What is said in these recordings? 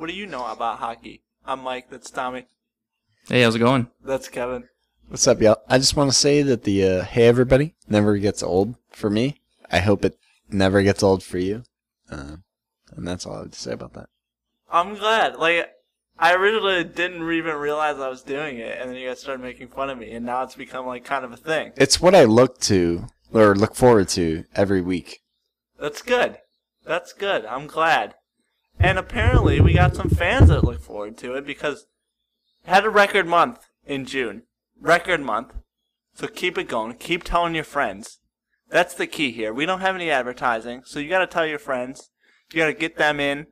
What do you know about hockey? I'm Mike, that's Tommy, Hey, how's it going? that's Kevin. What's up, y'all? I just want to say that the uh, "Hey everybody" never gets old for me. I hope it never gets old for you. Uh, and that's all I have to say about that. I'm glad. Like, I originally didn't even realize I was doing it, and then you guys started making fun of me, and now it's become like kind of a thing. It's what I look to or look forward to every week. That's good. That's good. I'm glad. And apparently, we got some fans that look forward to it because it had a record month in June. Record month. So keep it going. Keep telling your friends. That's the key here. We don't have any advertising, so you gotta tell your friends. You gotta get them in.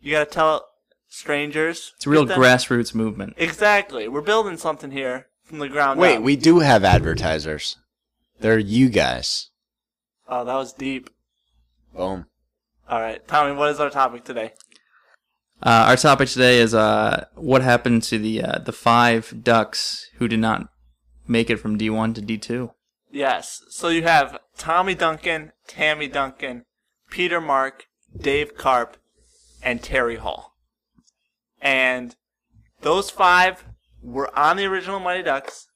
You gotta tell strangers. It's a real grassroots movement. Exactly. We're building something here from the ground up. Wait, up. we do have advertisers. They're you guys. Oh, that was deep. Boom. All right, Tommy. What is our topic today? Uh, our topic today is uh, what happened to the uh, the five Ducks who did not make it from D1 to D2. Yes. So you have Tommy Duncan, Tammy Duncan, Peter Mark, Dave Karp, and Terry Hall. And those five were on the original Mighty Ducks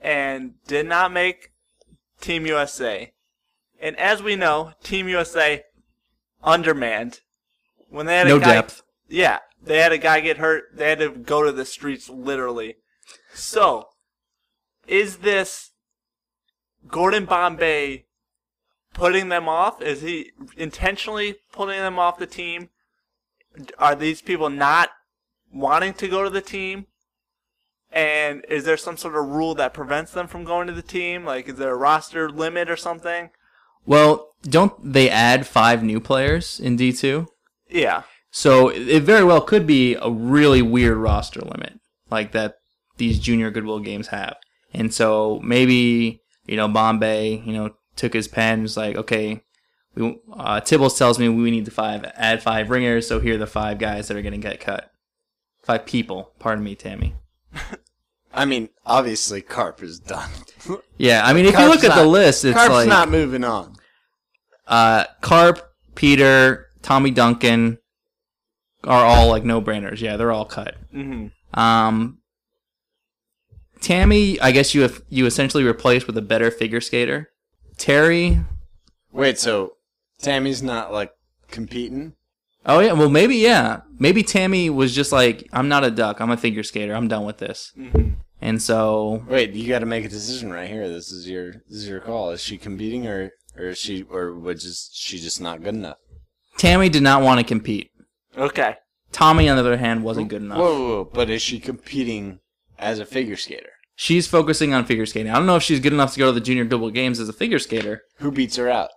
and did not make Team USA. And as we know, Team USA undermanned. When they had No a guy, depth. Yeah, they had a guy get hurt. They had to go to the streets literally. So, is this Gordon Bombay putting them off? Is he intentionally putting them off the team? Are these people not wanting to go to the team? And is there some sort of rule that prevents them from going to the team? Like, is there a roster limit or something? Well, don't they add five new players in D2? Yeah. So it very well could be a really weird roster limit, like that these junior goodwill games have. And so maybe you know Bombay, you know, took his pen, was like, okay, we, uh, Tibbles tells me we need to five add five ringers, so here are the five guys that are going to get cut. Five people. Pardon me, Tammy. I mean, obviously, Karp is done. Yeah, I mean, if you Karp's look at the list, it's Karp's like not moving on. Uh, Karp, Peter, Tommy Duncan are all like no brainers. Yeah, they're all cut. hmm Um, Tammy, I guess you have, you essentially replaced with a better figure skater. Terry, Wait, so Tammy's not like competing? oh yeah, well maybe yeah, maybe Tammy was just like, I'm not a duck, I'm a figure skater, I'm done with this. hmm And so Wait, you got to make a decision right here. This is your this is your call. Is she competing or or she or was just she just not good enough? Tammy did not want to compete. Okay. Tommy, on the other hand, wasn't good enough. Whoa, whoa, whoa, but is she competing as a figure skater? She's focusing on figure skating. I don't know if she's good enough to go to the junior Goodwill games as a figure skater. Who beats her out?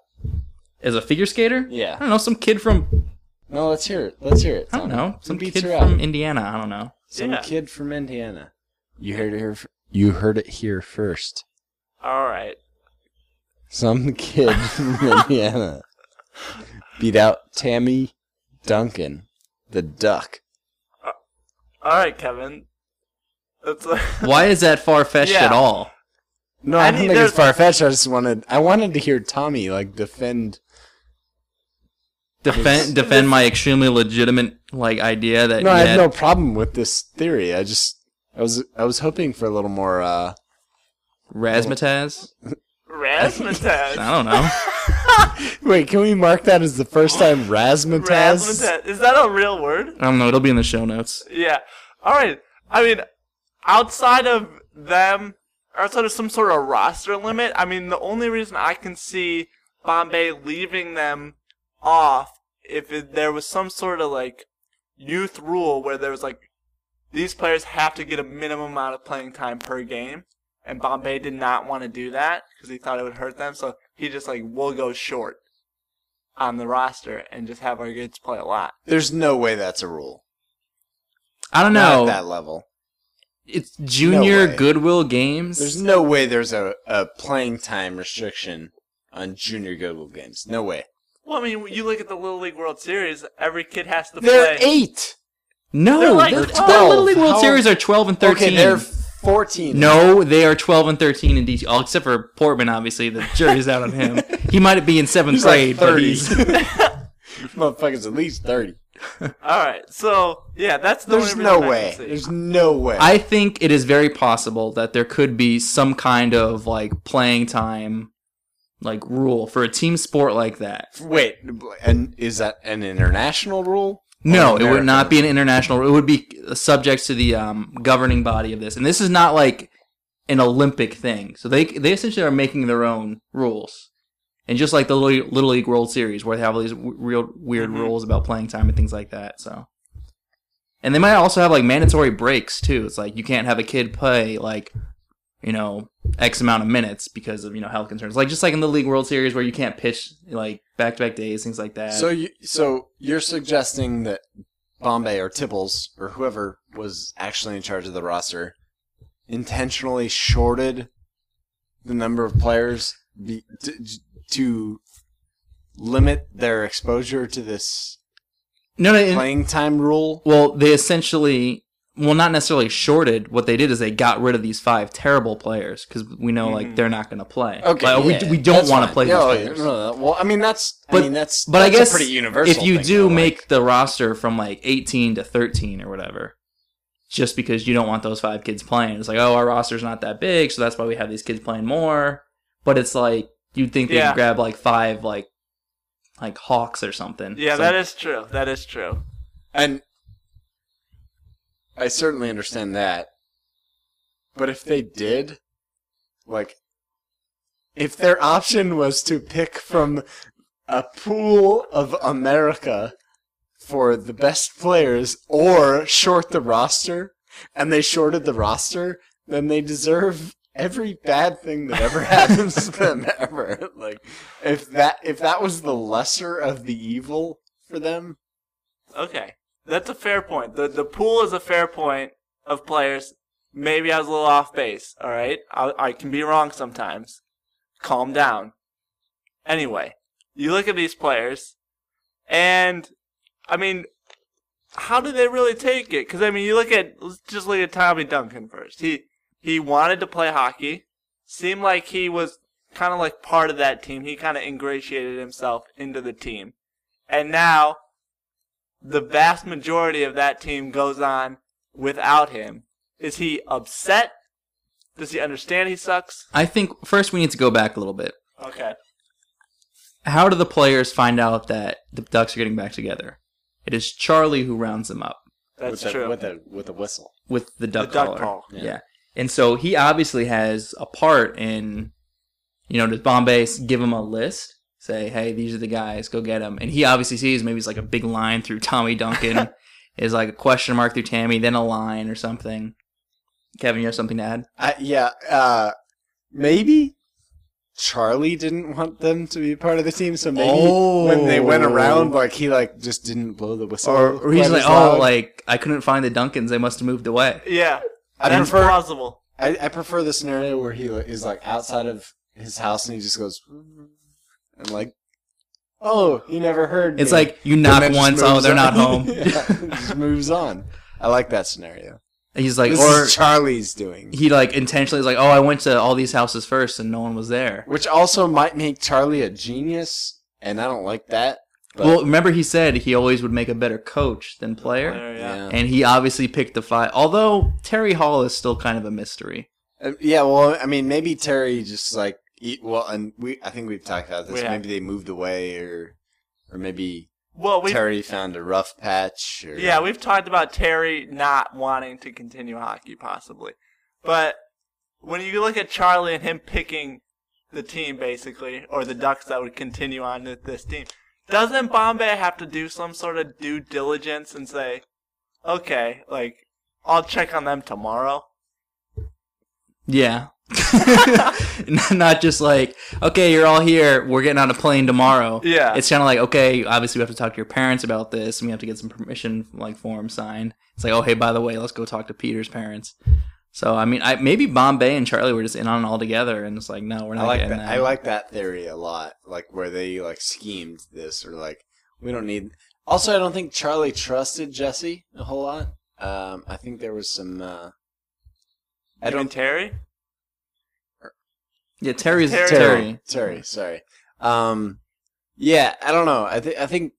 As a figure skater? Yeah. I don't know, some kid from No, let's hear it. Let's hear it. I don't Tommy. know, Who some beats kid her from? Indiana. I don't know. Some Yeah. kid from Indiana. You heard it here. f- You heard it here first. All right. Some kid from Indiana beat out Tammy Duncan, the duck. All right, Kevin. That's Why is that far fetched Yeah. at all? No, I I, don't need- think it's there's- far fetched. I just wanted. I wanted to hear Tommy like defend. Defend defend my extremely legitimate like idea that No, I have had- no problem with this theory. I just. I was. I was hoping for a little more. uh razzmatazz. Razzmatazz. I don't know. Wait, can we mark that as the first time razzmatazz? Razzmatazz. Is that a real word? I don't know. It'll be in the show notes. Yeah. All right. I mean, outside of them, outside of some sort of roster limit, I mean, the only reason I can see Bombay leaving them off if it, there was some sort of like youth rule where there was like these players have to get a minimum amount of playing time per game. And Bombay did not want to do that because he thought it would hurt them. So he just like, we'll go short on the roster and just have our kids play a lot. There's no way that's a rule. I don't Not know. at that level. It's junior way. Goodwill games. There's no way there's a, a playing time restriction on junior Goodwill games. No way. Well, I mean, you look at the Little League World Series, every kid has to They're play. eight. no, They're like the- 12. the Little League World How- Series are 12 and 13. Okay, they're 14. No, they are 12 and 13 in DC. Oh, except for Portman, obviously. The jury's out on him. He might be in seventh He's like grade, but 30. he's. Motherfucker's at least 30. All right, so yeah, that's the There's no reason I can way. There's no way. I think it is very possible that there could be some kind of like playing time, like rule for a team sport like that. Wait, and is that an international rule? No, it would not be an international. It would be subject to the um, governing body of this, and this is not like an Olympic thing. So they they essentially are making their own rules, and just like the Little, Little League World Series, where they have all these w- real weird Mhm. rules about playing time and things like that. So, and they might also have like mandatory breaks too. It's like you can't have a kid play like you know X amount of minutes because of you know health concerns. Like just like in the League World Series, where you can't pitch like back to back days, things like that. So you so you're suggesting that Bombay or Tibbles or whoever was actually in charge of the roster intentionally shorted the number of players be, to, to limit their exposure to this no, no, playing time rule. Well, they essentially, well, not necessarily shorted. What they did is they got rid of these five terrible players because we know like Mhm. they're not going to play. Okay, Like, yeah, we, we don't that's want to fine. play No, these players. no, no, no. Well, I mean that's I But- mean that's But I that's guess a pretty universal. if you thing, do though, like- make the roster from like 18 to 13 or whatever, just because you don't want those five kids playing, it's like, oh, our roster's not that big, so that's why we have these kids playing more. But it's like you'd think they'd Yeah. grab like five like like Hawks or something. Yeah, So- that is true. That is true. And I certainly understand that. But if they did, like, if their option was to pick from a pool of America for the best players or short the roster, and they shorted the roster, then they deserve every bad thing that ever happens to them ever. Like, if that if that was the lesser of the evil for them, Okay, that's a fair point. the The pool is a fair point of players. Maybe I was a little off base. All right, I, I can be wrong sometimes. Calm down. Anyway, you look at these players, and I mean, how did they really take it? Because I mean, you look at let's just look at Tommy Duncan first. He he wanted to play hockey. Seemed like he was kind of like part of that team. He kind of ingratiated himself into the team, and now the vast majority of that team goes on without him. Is he upset? Does he understand he sucks? I think first we need to go back a little bit. Okay. How do the players find out that the Ducks are getting back together? It is Charlie who rounds them up That's with a, true. with a with a whistle. with the duck the duck caller. call. Yeah. Yeah. and so he obviously has a part in. You know, does Bombay give him a list? Say, hey, these are the guys, go get them. And he obviously sees maybe it's like a big line through Tommy Duncan, is like a question mark through Tammy, then a line or something. Kevin, you have something to add? I, yeah, uh, maybe Charlie didn't want them to be part of the team, so maybe when they went Oh. around, like he like just didn't blow the whistle. Or, or he's like, oh, like I couldn't find the Duncans, they must have moved away. Yeah, I that's prefer plausible. I, I prefer the scenario where he is like outside of his house and he just goes and like, oh, he never heard. It's me." like you knock then once, oh, they're on. not home. Yeah, just moves on. I like that scenario. He's like, this or is Charlie's doing. he like intentionally is like, oh, I went to all these houses first and no one was there. Which also might make Charlie a genius, and I don't like that. But well, remember he said he always would make a better coach than player, There, yeah. yeah. and he obviously picked the five. Although Terry Hall is still kind of a mystery. Uh, yeah, well, I mean, maybe Terry just like eat well, and we I think we've talked about this. We have. maybe they moved away, or or maybe Well, we Terry found a rough patch. Or, yeah we've talked about Terry not wanting to continue hockey possibly, but when you look at Charlie and him picking the team basically, or the Ducks that would continue on with this team, doesn't Bombay have to do some sort of due diligence and say, okay, like I'll check on them tomorrow. Yeah. Not just like, okay, you're all here. We're getting on a plane tomorrow. Yeah. It's kind of like, okay, obviously we have to talk to your parents about this, and we have to get some permission like form signed. It's like, oh, hey, by the way, let's go talk to Peter's parents. So I mean, I maybe Bombay and Charlie were just in on it all together, and it's like, no, we're not I not like getting that. that. I like that theory a lot. Like where they like schemed this, or like we don't need. Also, I don't think Charlie trusted Jesse a whole lot. Um, I think there was some. Uh, I don't. Terry. Yeah, Terry's Terry. Terry. Terry. Terry. Sorry. Um, yeah, I don't know. I think. I think.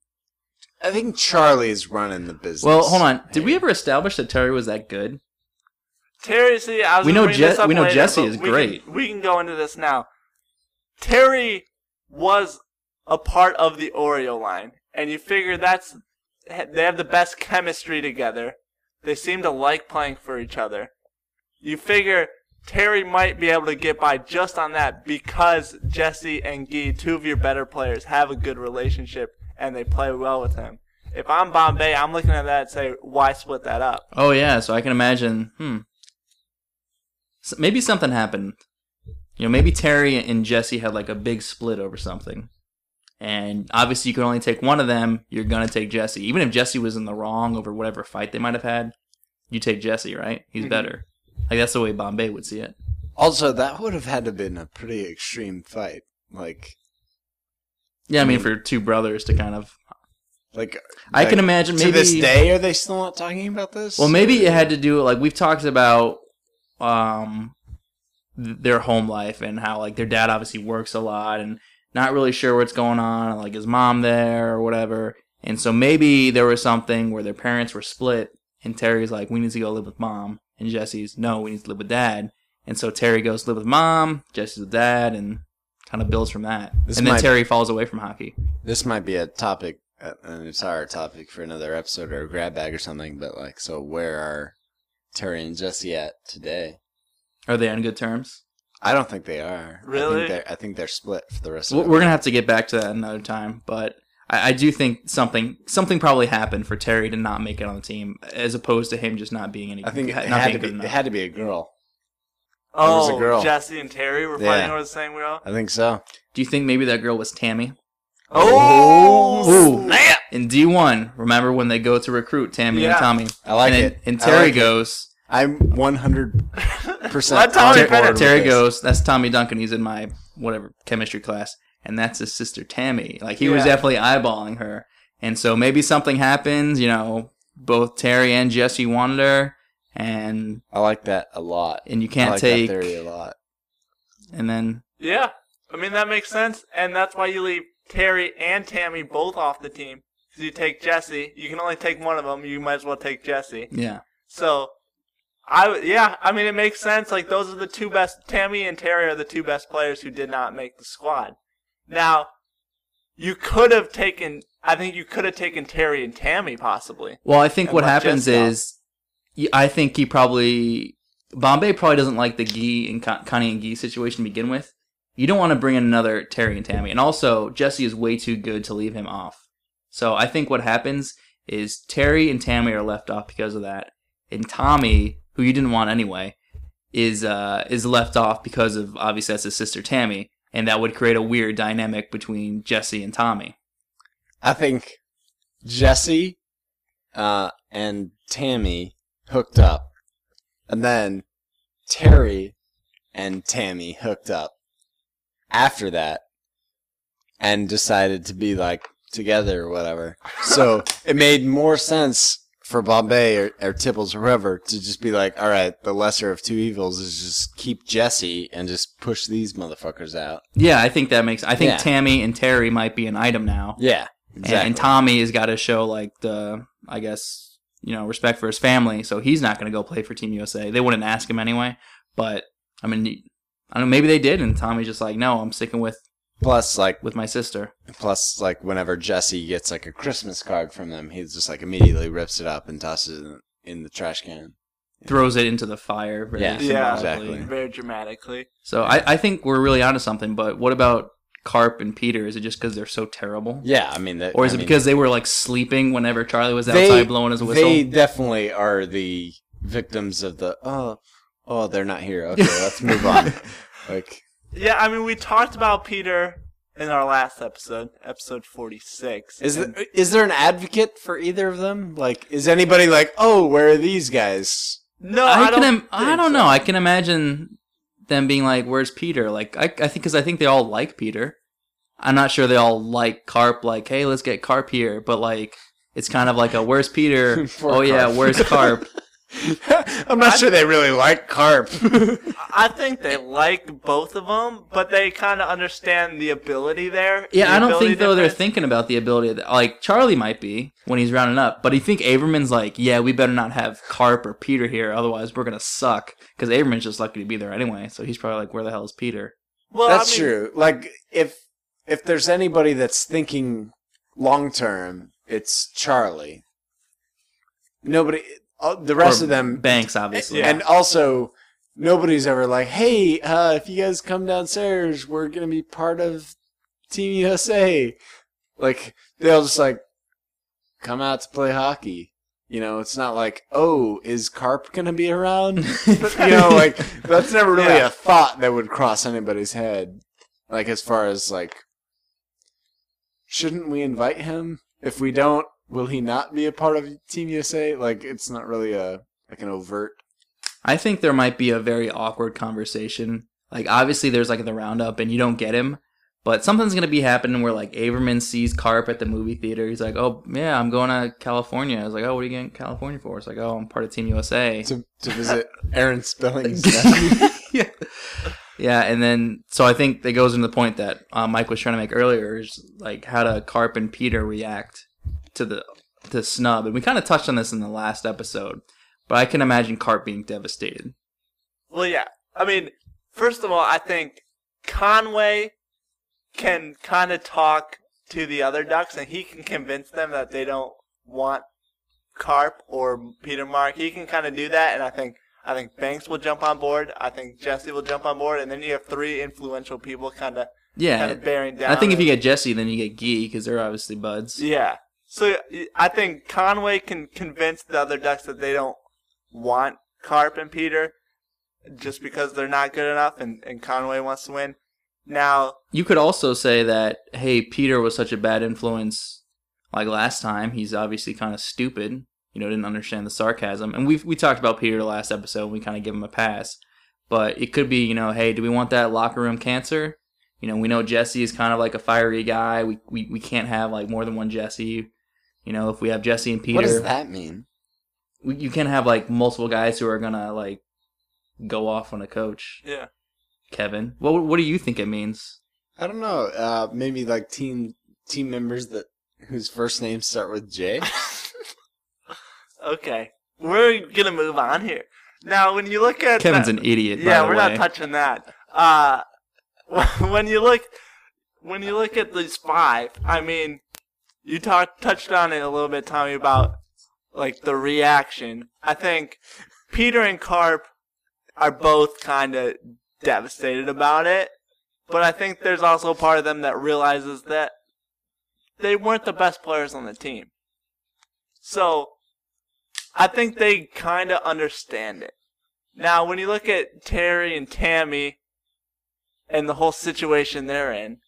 I think Charlie's running the business. Well, hold on. Did we ever establish that Terry was that good? Terry, see, I was We know Je- this up we know later, Jesse is we can- great. we can go into this now. Terry was a part of the Oreo line, and you figure that's they have the best chemistry together. They seem to like playing for each other. You figure Terry might be able to get by just on that because Jesse and Gee, two of your better players, have a good relationship and they play well with him. If I'm Bombay, I'm looking at that and say, why split that up? Oh yeah, so I can imagine. Hmm. So maybe something happened. You know, maybe Terry and Jesse had like a big split over something, and obviously you can only take one of them. You're gonna take Jesse, even if Jesse was in the wrong over whatever fight they might have had. You take Jesse, right? He's Mhm. better. Like that's the way Bombay would see it. Also, that would have had to been a pretty extreme fight. Like, Yeah, I mean Mm. for two brothers to kind of. like I like, can imagine maybe to this day, are they still not talking about this? Well, maybe it had to do like we've talked about um their home life and how like their dad obviously works a lot and not really sure what's going on, like his mom there or whatever. And so maybe there was something where their parents were split and Terry's like, We need to go live with mom and Jesse's no, we need to live with dad. And so Terry goes to live with mom, Jesse's with dad and kind of builds from that. This and then might- Terry falls away from hockey. This might be a topic, uh, an entire topic for another episode or a grab bag or something. But like, so where are Terry and Jesse at today? Are they on good terms? I don't think they are. I Really? think they're, I think they're split for the rest We're of we're gonna have to get back to that another time, but I, I do think something something probably happened for Terry to not make it on the team, as opposed to him just not being any. I think it not had to be. It had to be a girl. Oh, was a oh, girl. Jesse and Terry were Yeah. fighting over the same girl. I think so. Do you think maybe that girl was Tammy Oh, oh. Ooh. snap! in D one? Remember when they go to recruit Tammy Yeah. and Tommy? I like and, it. And Terry like it. goes. I'm 100 percent. Let Tommy. Terry goes. That's Tommy Duncan. He's in my whatever chemistry class, and that's his sister Tammy. Like he was definitely eyeballing her, and so maybe something happens. You know, both Terry and Jesse wanted her, and I like that a lot. and you can't like take, that theory a lot. and then Yeah, I mean that makes sense, and that's why you leave Terry and Tammy both off the team. Because you take Jesse, you can only take one of them. You might as well take Jesse. yeah, So, I w- yeah, I mean it makes sense. Like those are the two best. Tammy and Terry are the two best players who did not make the squad. Now, you could have taken. I think you could have taken Terry and Tammy possibly. Well, I think what happens Jess is, I think he probably Bombay probably doesn't like the Gee and Con- Connie and Gee situation to begin with. You don't want to bring in another Terry and Tammy, and also Jesse is way too good to leave him off. So I think what happens is Terry and Tammy are left off because of that, and Tommy, who you didn't want anyway, is uh, is left off because of obviously that's his sister Tammy, and that would create a weird dynamic between Jesse and Tommy. I think Jesse uh, and Tammy hooked up, and then Terry and Tammy hooked up after that, and decided to be like together or whatever. So it made more sense for Bombay or, or Tibbles or whoever to just be like, all right, the lesser of two evils is just keep Jesse and just push these motherfuckers out. Yeah, I think that makes. I think Yeah. Tammy and Terry might be an item now. Yeah, And- And, Tommy has got to show like the, I guess, you know, respect for his family. So he's not going to go play for Team USA. They wouldn't ask him anyway. But I mean, I don't know. Maybe they did, and Tommy's just like, no, I'm sticking with Plus, like with my sister. Plus, like whenever Jesse gets like a Christmas card from them, he just like immediately rips it up and tosses it in, in the trash can. Throws it into the fire. very Yeah, Yeah, exactly. Very dramatically. So I, I think we're really onto something. But what about Karp and Peter? Is it just because they're so terrible? Yeah, I mean, that, Or is I it mean, because they were like sleeping whenever Charlie was they- outside blowing his whistle? They definitely are the victims of the oh oh they're not here. Okay, let's move on. Like Yeah, I mean, we talked about Peter in our last episode, episode 46. is and- there, is there an advocate for either of them? Like is anybody like, "Oh, where are these guys?" No, I, I, don't. Im- I don't so. know. I can imagine them being like, "Where's Peter?" Like, I, I think because I think they all like Peter. I'm not sure they all like Karp. Like, hey, let's get Karp here. But like, it's kind of like a, "Where's Peter?" Poor oh yeah, where's Karp? I'm not sure they really like Karp. I think they like both of them, but they kind of understand the ability there. Yeah, the I don't ability think though they're thinking about the ability. Of the, like Charlie might be when he's rounding up, but you think Averman's like, yeah, we better not have Karp or Peter here, otherwise we're gonna suck. Because Averman's just lucky to be there anyway, so he's probably like, where the hell is Peter? Well, That's I mean, true. Like if if there's anybody that's thinking long term, it's Charlie. Nobody, uh, the rest Or of them, Banks, obviously. Yeah. and also nobody's ever like, "Hey, uh, if you guys come downstairs, we're gonna be part of Team USA." Like they'll just like come out to play hockey. You know, it's not like, "Oh, is Karp gonna be around?" you know, like that's never really Yeah. a thought that would cross anybody's head. Like as far as like, shouldn't we invite him? If we don't, will he not be a part of Team USA? Like it's not really a like an overt. I think there might be a very awkward conversation. Like obviously there's like the roundup and you don't get him, but something's gonna be happening where like Averman sees Karp at the movie theater. He's like, "Oh yeah, I'm going to California." I was like, "Oh, what are you going to California for?" It's like, "Oh, I'm part of Team USA." to to visit Aaron Spelling's yeah. Yeah, and then so I think that goes into the point that uh, Mike was trying to make earlier is like how do Karp and Peter react to the to snub, and we kind of touched on this in the last episode, but I can imagine Karp being devastated. Well, yeah. I mean, first of all, I think Conway can kind of talk to the other ducks, and he can convince them that they don't want Karp or Peter Mark. He can kind of do that, and I think I think Banks will jump on board. I think Jesse will jump on board, and then you have three influential people kind of Yeah, kind of bearing down. I think if you get Jesse, then you get Gee because they're obviously buds. Yeah. So I think Conway can convince the other ducks that they don't want Karp and Peter just because they're not good enough and, and Conway wants to win. Now, You could also say that hey, Peter was such a bad influence. Like last time, he's obviously kind of stupid. You know, didn't understand the sarcasm. And we we talked about Peter last episode. And we kind of give him a pass, but it could be you know, hey, do we want that locker room cancer? You know, we know Jesse is kind of like a fiery guy. We we, we can't have like more than one Jesse. You know, if we have Jesse and Peter, What does that mean? we, you can't have like multiple guys who are gonna like go off on a coach. yeah. Kevin, what what do you think it means? I don't know. Uh, maybe like team team members that whose first names start with J. Okay. We're going to move on here. Now, when you look at Kevin's that- an idiot. Yeah, by the we're way. not touching that. Uh when you look when you look at these five, I mean, you talked touched on it a little bit, Tommy, about like the reaction. I think Peter and Karp are both kind of devastated about it, but I think there's also part of them that realizes that they weren't the best players on the team. So, I think they kind of understand it. Now, when you look at Terry and Tammy and the whole situation they're in,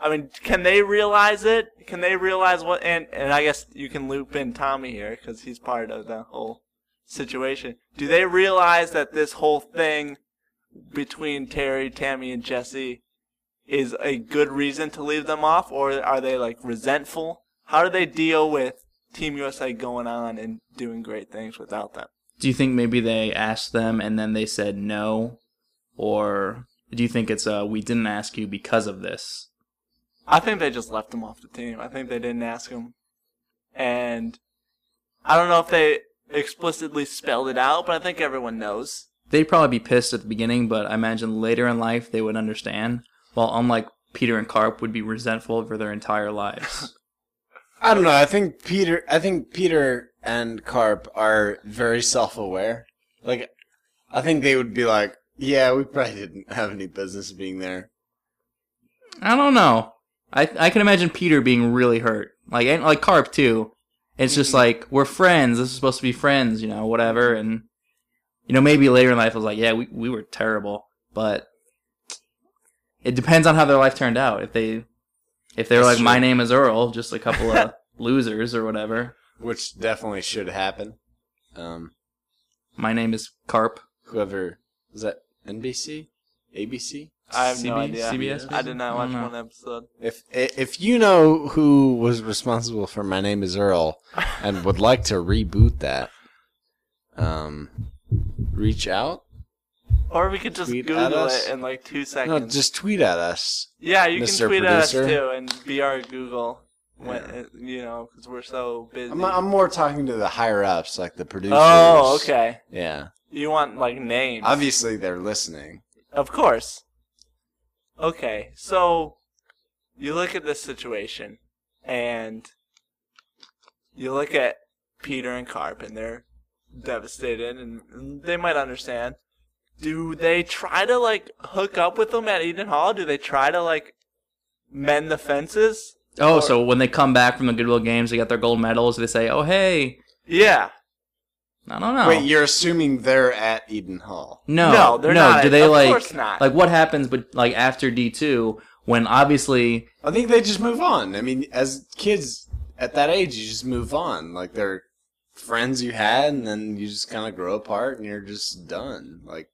I mean, can they realize it? Can they realize what? And and I guess you can loop in Tommy here because he's part of the whole situation. Do they realize that this whole thing between Terry, Tammy, and Jesse is a good reason to leave them off, or are they like resentful? How do they deal with Team USA going on and doing great things without them? Do you think maybe they asked them and then they said no, or do you think it's uh we didn't ask you because of this? I think they just left him off the team. I think they didn't ask him. And I don't know if they explicitly spelled it out, but I think everyone knows. They'd probably be pissed at the beginning, but I imagine later in life they would understand. While unlike Peter and Karp would be resentful for their entire lives. I don't know. I think Peter. I think Peter and Karp are very self-aware. Like, I think they would be like, "Yeah, we probably didn't have any business being there." I don't know. I I can imagine Peter being really hurt, like and like Karp too. It's just like we're friends. This is supposed to be friends, you know, whatever. And you know, maybe later in life I was like, yeah, we we were terrible, but it depends on how their life turned out. If they if they're That's like, my name is Earl, just a couple of losers or whatever. which definitely should happen. Um, My name is Karp. whoever is that NBC, ABC. I have no idea. CBS? I did not watch I don't know. one episode. If if you know who was responsible for My Name Is Earl and would like to reboot that, um, reach out. Or we could just Tweet at Google us? it in like two seconds. No, seconds. just tweet at us. yeah, you Mr. can tweet at us Producer. too and be our Google. When, Yeah. You know, because we're so busy. I'm, I'm more talking to the higher ups, like the producers. oh, okay. Yeah. You want like names? Obviously, they're listening. Of course. Okay, so you look at this situation, and you look at Peter and Karp, and they're devastated, and they might understand. Do they try to like hook up with them at Eden Hall? Do they try to like mend the fences? Oh, Or- so when they come back from the Goodwill Games, they got their gold medals. They say, "Oh, hey." Yeah. I don't know. Wait, you're assuming they're at Eden Hall. no, No, they're no. not. Do they Of like course not. like what happens? But like after D two, when obviously I think they just move on. I mean, as kids at that age, you just move on. Like they're friends you had, and then you just kind of grow apart, and you're just done. Like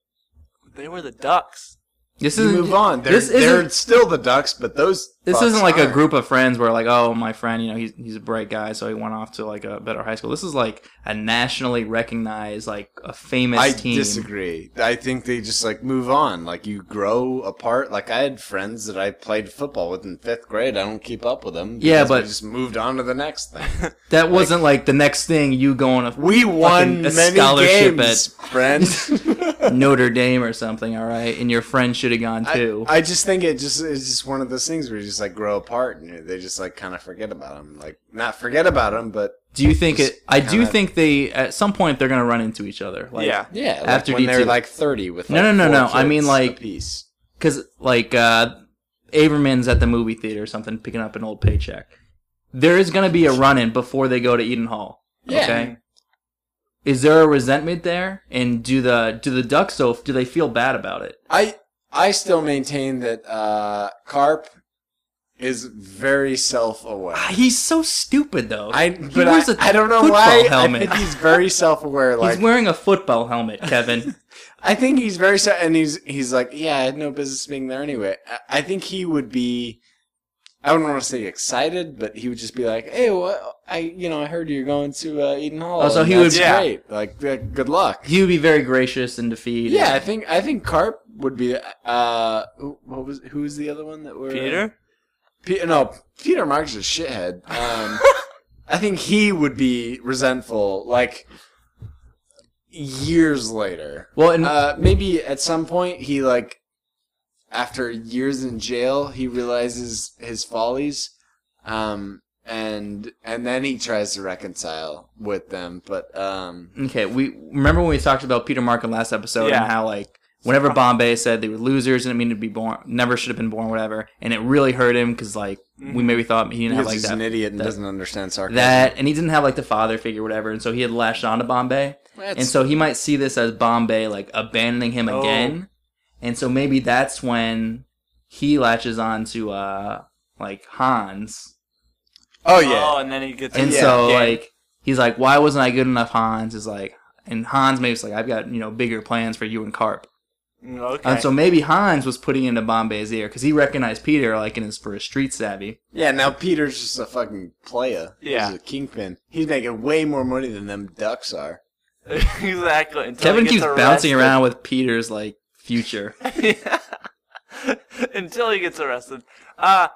They were the Ducks. this you isn't move on. They're, this they're still the Ducks, but those this isn't like a group of friends where like oh my friend you know he's he's a bright guy so he went off to like a better high school. This is like a nationally recognized like a famous I team. disagree. I think they just like move on. Like you grow apart. Like I had friends that I played football with in fifth grade. I don't keep up with them. Yeah, but- just moved on to the next thing. That wasn't like the next thing you going to We won a many scholarship games, friend. Notre Dame or something. All right, and your friend should have gone too. I, I just think it just it's just one of those things where you just like grow apart and they just like kind of forget about them. Like not forget about them, but do you think it? I do kinda- think they at some point they're gonna run into each other. Like, yeah. yeah. Like After when they're D2. like thirty with No, like, no, no, four no. I mean, like- apiece. because like uh Averman's at the movie theater or something picking up an old paycheck. There is gonna be a run in before they go to Eden Hall. Yeah. Okay. Is there a resentment there? And do the do the Ducks though? Do they feel bad about it? I I still maintain that uh, Karp is very self aware. Ah, He's so stupid though. I He but wears I, a I don't know why. helmet. I think he's very self aware. Like he's wearing a football helmet, Kevin. I think he's very se- and he's he's like, yeah, I had no business being there anyway. I, I think he would be. I wouldn't want to say excited, but he would just be like, "Hey, what? I you know I heard you're going to uh, Eden Hall. Oh, so he would- that's Yeah. great. Like, uh, good luck." he would be very gracious and defeat. Yeah, I think I think Karp would be. Uh, who- what was who was the other one that were Peter? Pe- no, Peter Marks is a shithead. Um, I think he would be resentful, like years later. Well, and Uh, maybe at some point he like, after years in jail, he realizes his follies, um, and and then he tries to reconcile with them. But um, Okay, we remember when we talked about Peter Mark in last episode Yeah. and how like whenever Bombay said they were losers, didn't mean to be born, never should have been born, whatever, and it really hurt him because like we maybe thought he didn't have because like he's that an idiot and that- doesn't understand sarcasm. that, and he didn't have like the father figure, whatever, and so he had latched on to Bombay, That's- and so he might see this as Bombay like abandoning him Oh. again, and so maybe that's when he latches on to uh like Hans, oh yeah, Oh, and then he gets. and Yeah. so Yeah. like he's like, why wasn't I good enough? Hans is like, and Hans maybe like, I've got you know bigger plans for you and Karp. Okay. And so maybe Hans was putting into Bombay's ear because he recognized Peter like in his for his street savvy. Yeah, now Peter's just a fucking player. Yeah. He's a kingpin. He's making way more money than them ducks are. exactly. until Kevin keeps gets bouncing around with Peter's like future. Yeah. Until he gets arrested. Uh,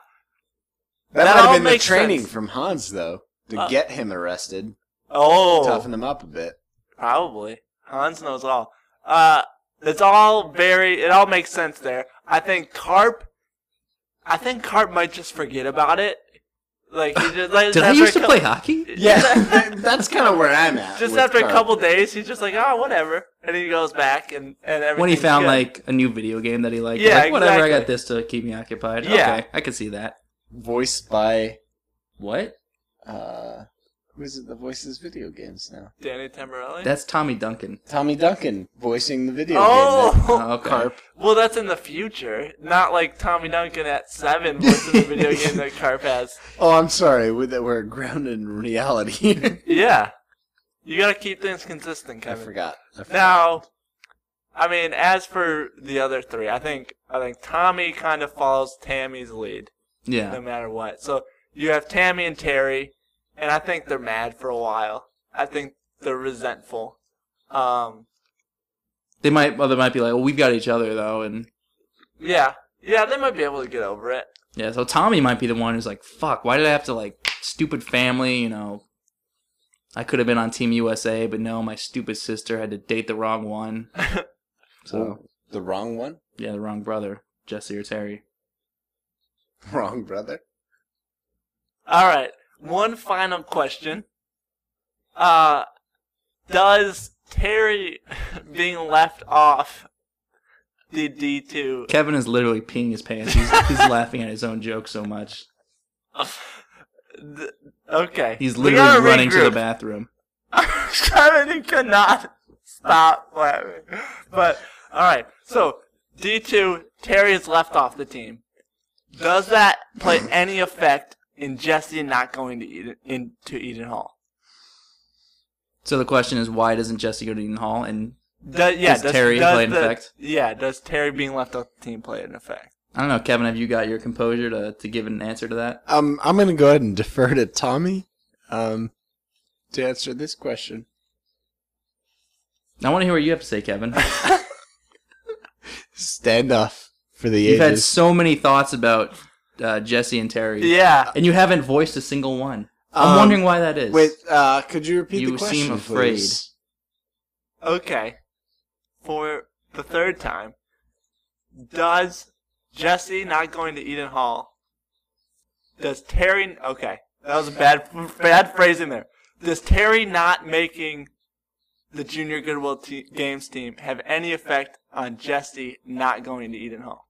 That, That might have been the training sense. from Hans, though, to Uh, get him arrested, oh. toughen him up a bit. Probably. Hans knows all. Uh, it's all very, it all makes sense there. I think Karp, I think Karp might just forget about it. Like, he just, like, Did I used to cou- play hockey? Yeah, that's kind of where I'm at. Just with after a couple days, he's just like, oh, whatever. And he goes back and, and everything. When he found like a new video game that he liked, Yeah, like, whatever, I got this to keep me occupied. Yeah. Okay, I could see that. voiced by What? uh, Who's it? The voices video games now. Danny Tamberelli. That's Tommy Duncan. Tommy Duncan voicing the video oh, game. Oh, okay. Karp. well, that's in the future, not like Tommy Duncan at seven voices the video game that Karp has. Oh, I'm sorry. we- that We're grounded in reality. Yeah, you gotta keep things consistent, I Kevin. forgot. I forgot. Now, I mean, as for the other three, I think I think Tommy kind of follows Tammy's lead, Yeah. no matter what. So you have Tammy and Terry, and I think they're mad for a while. I think they're resentful. Um, They might. Well, they might be like, well, we've got each other though, and yeah, yeah, they might be able to get over it. yeah. So Tommy might be the one who's like, fuck. Why did I have to like stupid family? You know. I could have been on Team USA, but no, my stupid sister had to date the wrong one. So the wrong one. yeah, the wrong brother, Jesse or Terry. Wrong brother. All right, one final question. Uh, does Terry being left off the D two? Kevin is literally peeing his pants. He's, he's laughing at his own joke so much. Okay, He's literally running to the regroup. bathroom. Kevin could not stop laughing. But all right, so D two Terry is left off the team. Does that play any effect in Jesse not going to Eden, into Eden Hall? So the question is, why doesn't Jesse go to Eden Hall? And Does, yeah, Does Terry play an the- effect? Yeah, does Terry being left off the team play an effect? I don't know, Kevin, have you got your composure to, to give an answer to that? Um, I'm gonna go ahead and defer to Tommy, um, to answer this question. I want to hear what you have to say, Kevin. Stand off for the ages. You've had so many thoughts about uh, Jesse and Terry, Yeah, and you haven't voiced a single one. I'm Um, wondering why that is. Wait, uh, could you repeat You the question? You seem afraid. please? okay. For the third time, does Jesse not going to Eden Hall? Does Terry? Okay, that was a bad bad phrasing there. Does Terry not making the Junior Goodwill te- Games team have any effect on Jesse not going to Eden Hall?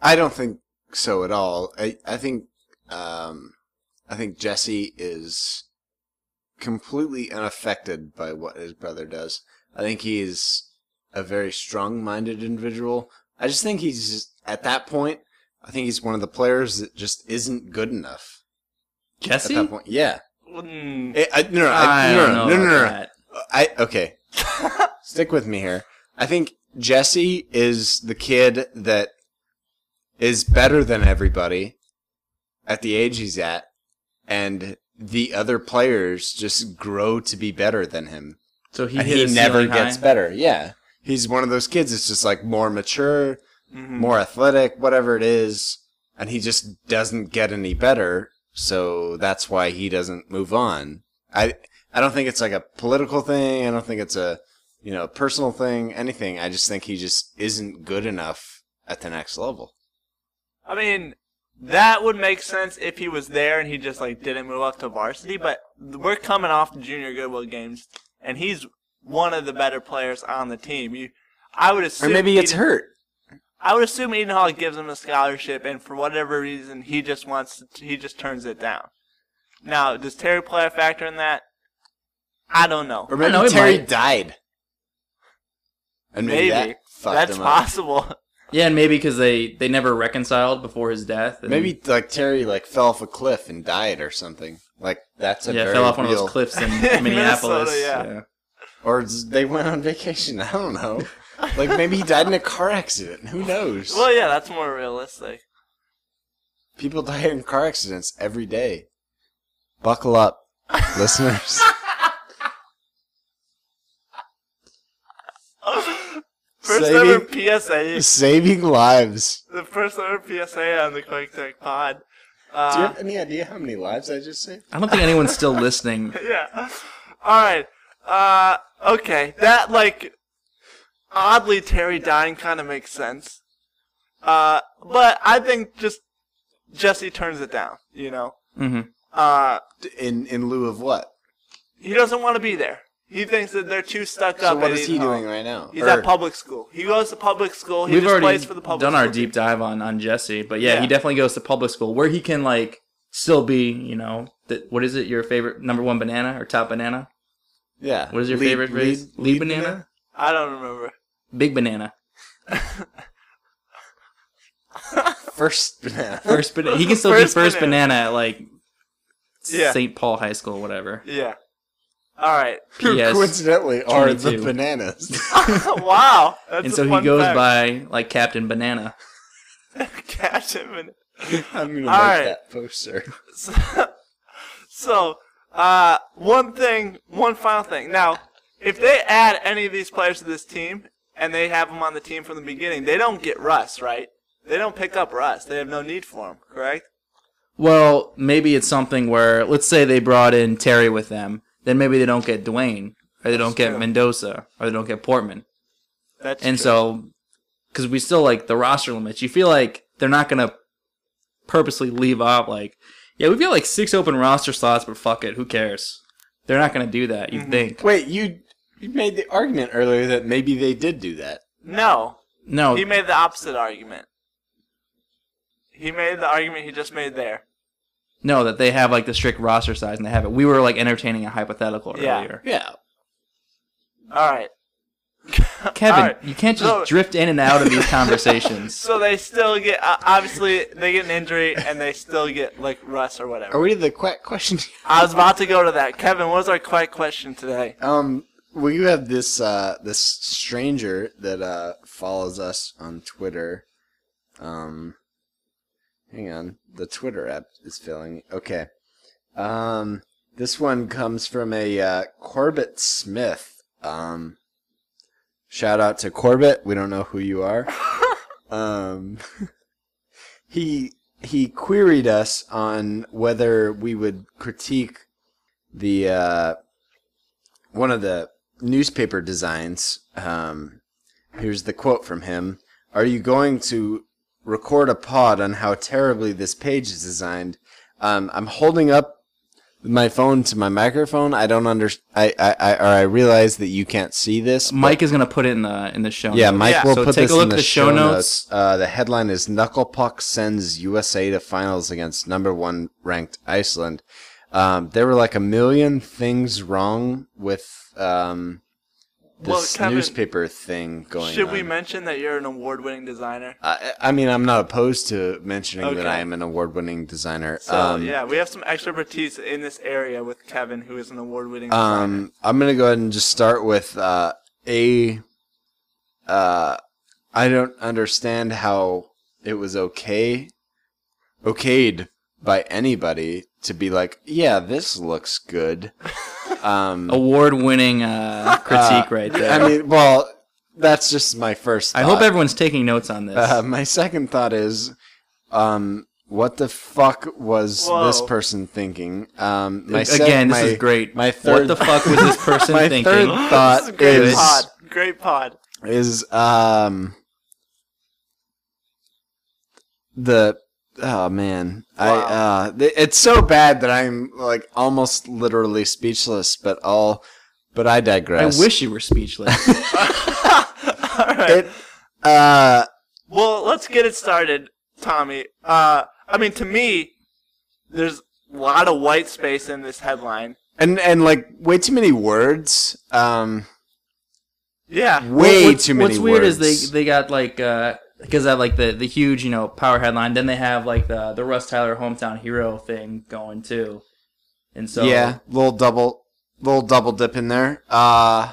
I don't think so at all. I, I think, um, I think Jesse is completely unaffected by what his brother does. I think he a very strong-minded individual. I just think he's at that point. I think he's one of the players that just isn't good enough at Jesse? that point. Yeah. Mm, I, I, no, no, I, I no, don't no, know no, no, no, no. I okay. Stick with me here. I think Jesse is the kid that is better than everybody at the age he's at, and the other players just grow to be better than him. So he he never gets high? better. Yeah. He's one of those kids that's just like more mature, mhm. more athletic, whatever it is, and he just doesn't get any better. So that's why he doesn't move on. I I don't think it's like a political thing. I don't think it's a you know personal thing. Anything. I just think he just isn't good enough at the next level. I mean, that would make sense if he was there and he just like didn't move up to varsity. But we're coming off the junior Goodwill games, and he's one of the better players on the team. You, I would assume, Or maybe he gets Eden- hurt. I would assume Eden Hall gives him a scholarship, and for whatever reason, he just wants to, he just turns it down. Now, does Terry play a factor in that? I don't know. Or maybe know Terry might. died. And maybe, Maybe that fucked that's him up. possible. Yeah, and maybe because they, they never reconciled before his death. and- Maybe like Terry like fell off a cliff and died or something. Like that's a yeah, very fell off one of real- those cliffs in Minnesota, Minneapolis. yeah. Or they went on vacation. I don't know. Like maybe he died in a car accident. Who knows? well, yeah, that's more realistic. People die in car accidents every day. Buckle up, listeners. First Saving- ever PSA. Saving lives. The first ever PSA on the Quack Attack Pod. Do you Uh, have any idea how many lives I just saved? I don't think anyone's still listening. yeah. All right. Uh, okay. That like oddly Terry dying kind of makes sense. Uh, but I think just Jesse turns it down. You know. Mm-hmm. Uh, In in lieu of what? he doesn't want to be there. He thinks that they're too stuck So up. what at is he Eden Hall. doing right now? He's Or- at public school. He goes to public school. He We've just already plays for the public done our school deep dive on, on Jesse, but yeah, Yeah. he definitely goes to public school where he can like still be, you know, The, what is it? Your favorite number one banana or top banana? Yeah. What is your Lead- favorite phrase? lead- Lead, lead banana? I don't remember. Big banana. First banana. First banana. He can still be First first banana. banana, at like Yeah. St. Paul High School, whatever. Yeah. All right. Who P.S. coincidentally are the 22. bananas. wow. That's and a so he fun goes fact. by like Captain Banana. Catch him. I'm gonna All make right. that poster. so, so, uh, one thing, one final thing. Now, if they add any of these players to this team and they have them on the team from the beginning, they don't get Russ, right? They don't pick up Russ. They have no need for him, correct? Well, maybe it's something where let's say they brought in Terry with them, then maybe they don't get Dwayne, or they don't get true. Mendoza, or they don't get Portman. That's And true. so, because we still like the roster limits, you feel like they're not gonna purposely leave off like, yeah, we've got like six open roster slots, but fuck it, who cares? They're not gonna do that. You Mm-hmm. think? Wait, you you made the argument earlier that maybe they did do that. no, No, he made the opposite argument. He made the argument he just made there. No, that they have like the strict roster size, and they have it. We were like entertaining a hypothetical Yeah. earlier. Yeah. All right. Kevin, All right. you can't just So- drift in and out of these conversations. So they still get uh, obviously they get an injury and they still get like Russ or whatever. Are we the quick question? I was about to go to that. Kevin, what was our quick question today? Um, well, you have this uh this stranger that uh follows us on Twitter. Um, hang on, the Twitter app is failing. Okay. Um, this one comes from a uh, Corbett Smith. Um, shout out to Corbett. We don't know who you are. um, he he queried us on whether we would critique the uh, one of the newspaper designs. Um, here's the quote from him: "Are you going to record a pod on how terribly this page is designed?" Um, I'm holding up my phone to my microphone. I don't under I, I, I or I realize that you can't see this. Mike is gonna put it in the in the show. yeah, notes. Mike Yeah. will So put take this a look in the, the show notes. Uh, the headline is Knuckle Puck sends USA to finals against number one ranked Iceland. Um, there were like a million things wrong with um, Well, this Kevin, newspaper thing going Should on. we mention that you're an award-winning designer? I, I mean, I'm not opposed to mentioning that I am an award-winning designer. So um, yeah, we have some expertise in this area with Kevin, who is an award-winning designer. Um, I'm gonna go ahead and just start with uh, a. Uh, I don't understand how it was okay, okayed by anybody to be like, yeah, this looks good. Um, award-winning uh, critique right there. I mean, well, that's just my first. I Thought. hope everyone's taking notes on this. Uh, my second thought is, um, what the fuck was Whoa. this person thinking? Um, my sec- Again, this my- is great. My third, what the fuck was this person my thinking? third thought this is a great is pod. Great pod. is um the oh man I uh it's so bad that I'm like almost literally speechless. But all but I digress. I wish you were speechless. All right. it. Uh, Well, let's get it started, Tommy. Uh, I mean, to me, there's a lot of white space in this headline. and and like way too many words. Um, Yeah. way what's, too many What's weird words. is they they got like uh because that like the the huge you know power headline. Then they have like the the Russ Tyler hometown hero thing going too, and so yeah, little double, little double dip in there. Uh,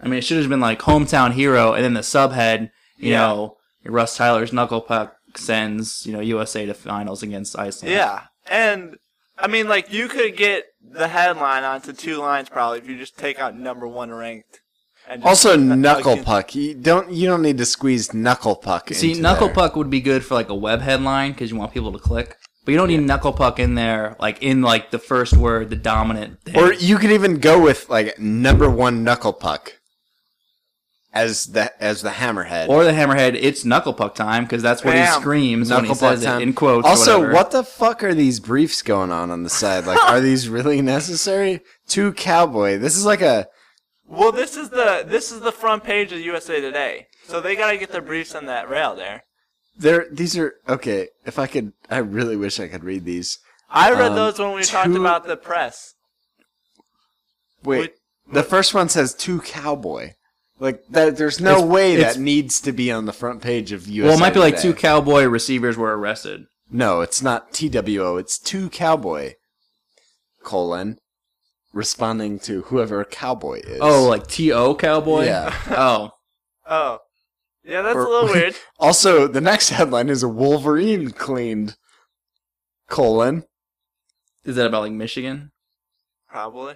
I mean it should have been like hometown hero, and then the subhead you Yeah. know Russ Tyler's knuckle puck sends you know USA to finals against Iceland. Yeah. And, I mean, like, you could get the headline onto two lines probably if you just take out number one ranked. And just- also knuckle against- puck. You don't you don't need to squeeze knuckle puck. See, into knuckle there. puck would be good for like a web headline because you want people to click. But you don't need knuckle puck in there, like in like the first word, the dominant. Thing. Or you could even go with like number one knuckle puck as the as the hammerhead. Or the hammerhead, it's knuckle puck time because that's what he Bam. screams when he puck says time. it in quotes. or Also, whatever. what the fuck are these briefs going on on the side? Like, are these really necessary? To cowboy. This is like a Well, this is the this is the front page of USA Today, so they gotta get their briefs on that rail there. There, these are okay. If I could, I really wish I could read these. I read Um, those when we talked about the press. Wait, the first one says to cowboy. Like that, there's no way that needs to be on the front page of USA. well, it might be like two cowboy receivers were arrested. No, it's not TWO. It's two cowboy. Colon. Responding to whoever cowboy is. Oh, like T O cowboy. Yeah. Oh, Oh. Yeah, that's Or- a little weird. Also, the next headline is a Wolverine cleaned. Colon. is that about like Michigan? Probably.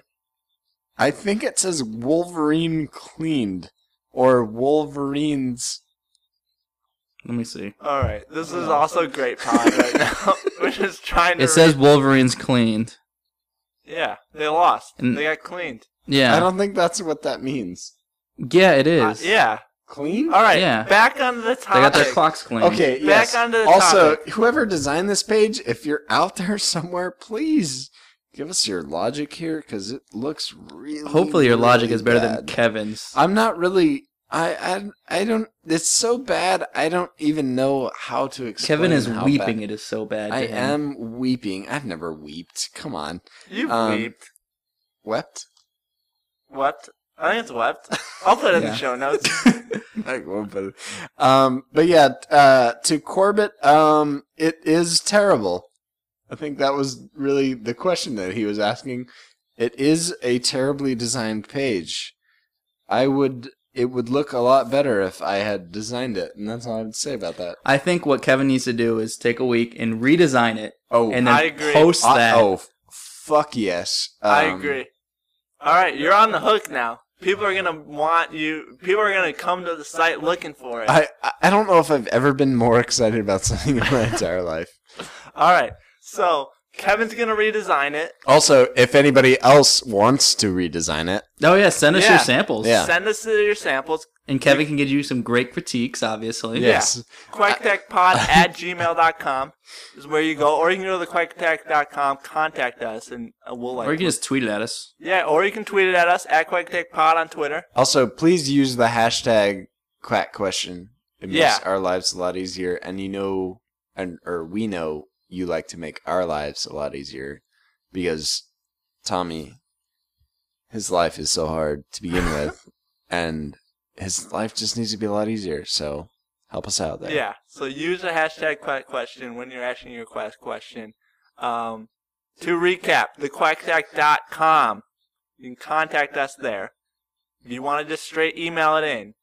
I think it says Wolverine cleaned or Wolverines. Let me see. All right. This is also a great pod right now. We're just trying to. It says Wolverines cleaned. Yeah, they lost. And- they got cleaned. Yeah. I don't think that's what that means. yeah, it is. Uh, yeah. Clean? All right. Yeah. Back onto the topic. They got their clocks cleaned. Okay, Back yes. onto the also, topic. whoever designed this page, if you're out there somewhere, please give us your logic here because it looks really. Hopefully your logic is better than. Kevin's. I'm not really. I, I I don't. It's so bad. I don't even know how to explain. Kevin is how weeping. bad- It is so bad. to I him. am weeping. I've never weeped. Come on, You um, weeped. wept. What? I think it's wept. I'll put it in Yeah. the show notes. I won't put it. Um, but yeah, uh, to Corbett, um, it is terrible. I think that was really the question that he was asking. It is a terribly designed page. I would, it would look a lot better if I had designed it, and that's all I would say about that. I think what Kevin needs to do is take a week and redesign it, Oh, and then I agree. post I- that. oh, f- fuck yes. I Um, agree. All right, you're on the hook now. People are gonna want you. People are gonna come to the site looking for it. I, I- I don't know if I've ever been more excited about something in my entire life. All right, so Kevin's gonna redesign it. Also, if anybody else wants to redesign it, Oh yeah, send us Yeah. your samples. Yeah. Send us your samples. And Kevin can give you some great critiques, obviously. yes. QuackAttackPod at gmail.com is where you go, or you can go to the QuackAttack.com, contact us, and uh, we'll like. Or you can just tweet it at us. yeah, or you can tweet it at us at QuackAttackPod on Twitter. Also, please use the hashtag quack question. It makes Yeah. our lives a lot easier, and you know, and or we know you like to make our lives a lot easier because Tommy, his life is so hard to begin with, and his life just needs to be a lot easier. So help us out there. Yeah. So use the hashtag quack question when you're asking your quack question. Um, to recap, thequackattack.com. You can contact us there. If you want to just straight email it in,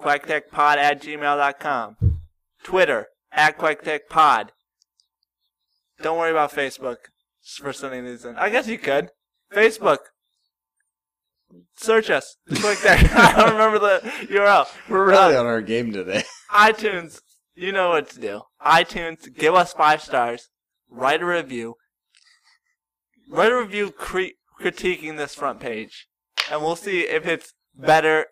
quackattackpod at gmail.com. Twitter, at quackattackpod. Don't worry about Facebook for sending these in. I guess you could. Facebook. Search us. Click that. I don't remember the URL. We're really Uh, on our game today. iTunes, you know what to do. iTunes, give us five stars, write a review, write a review cre- critiquing this front page, and we'll see if it's better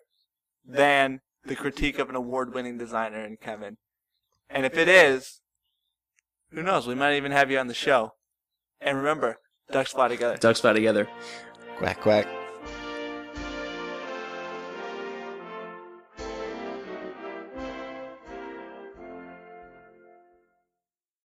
than the critique of an award-winning designer in Kevin. And if it is, who knows? We might even have you on the show. And remember, ducks fly together. Ducks fly together. Quack quack.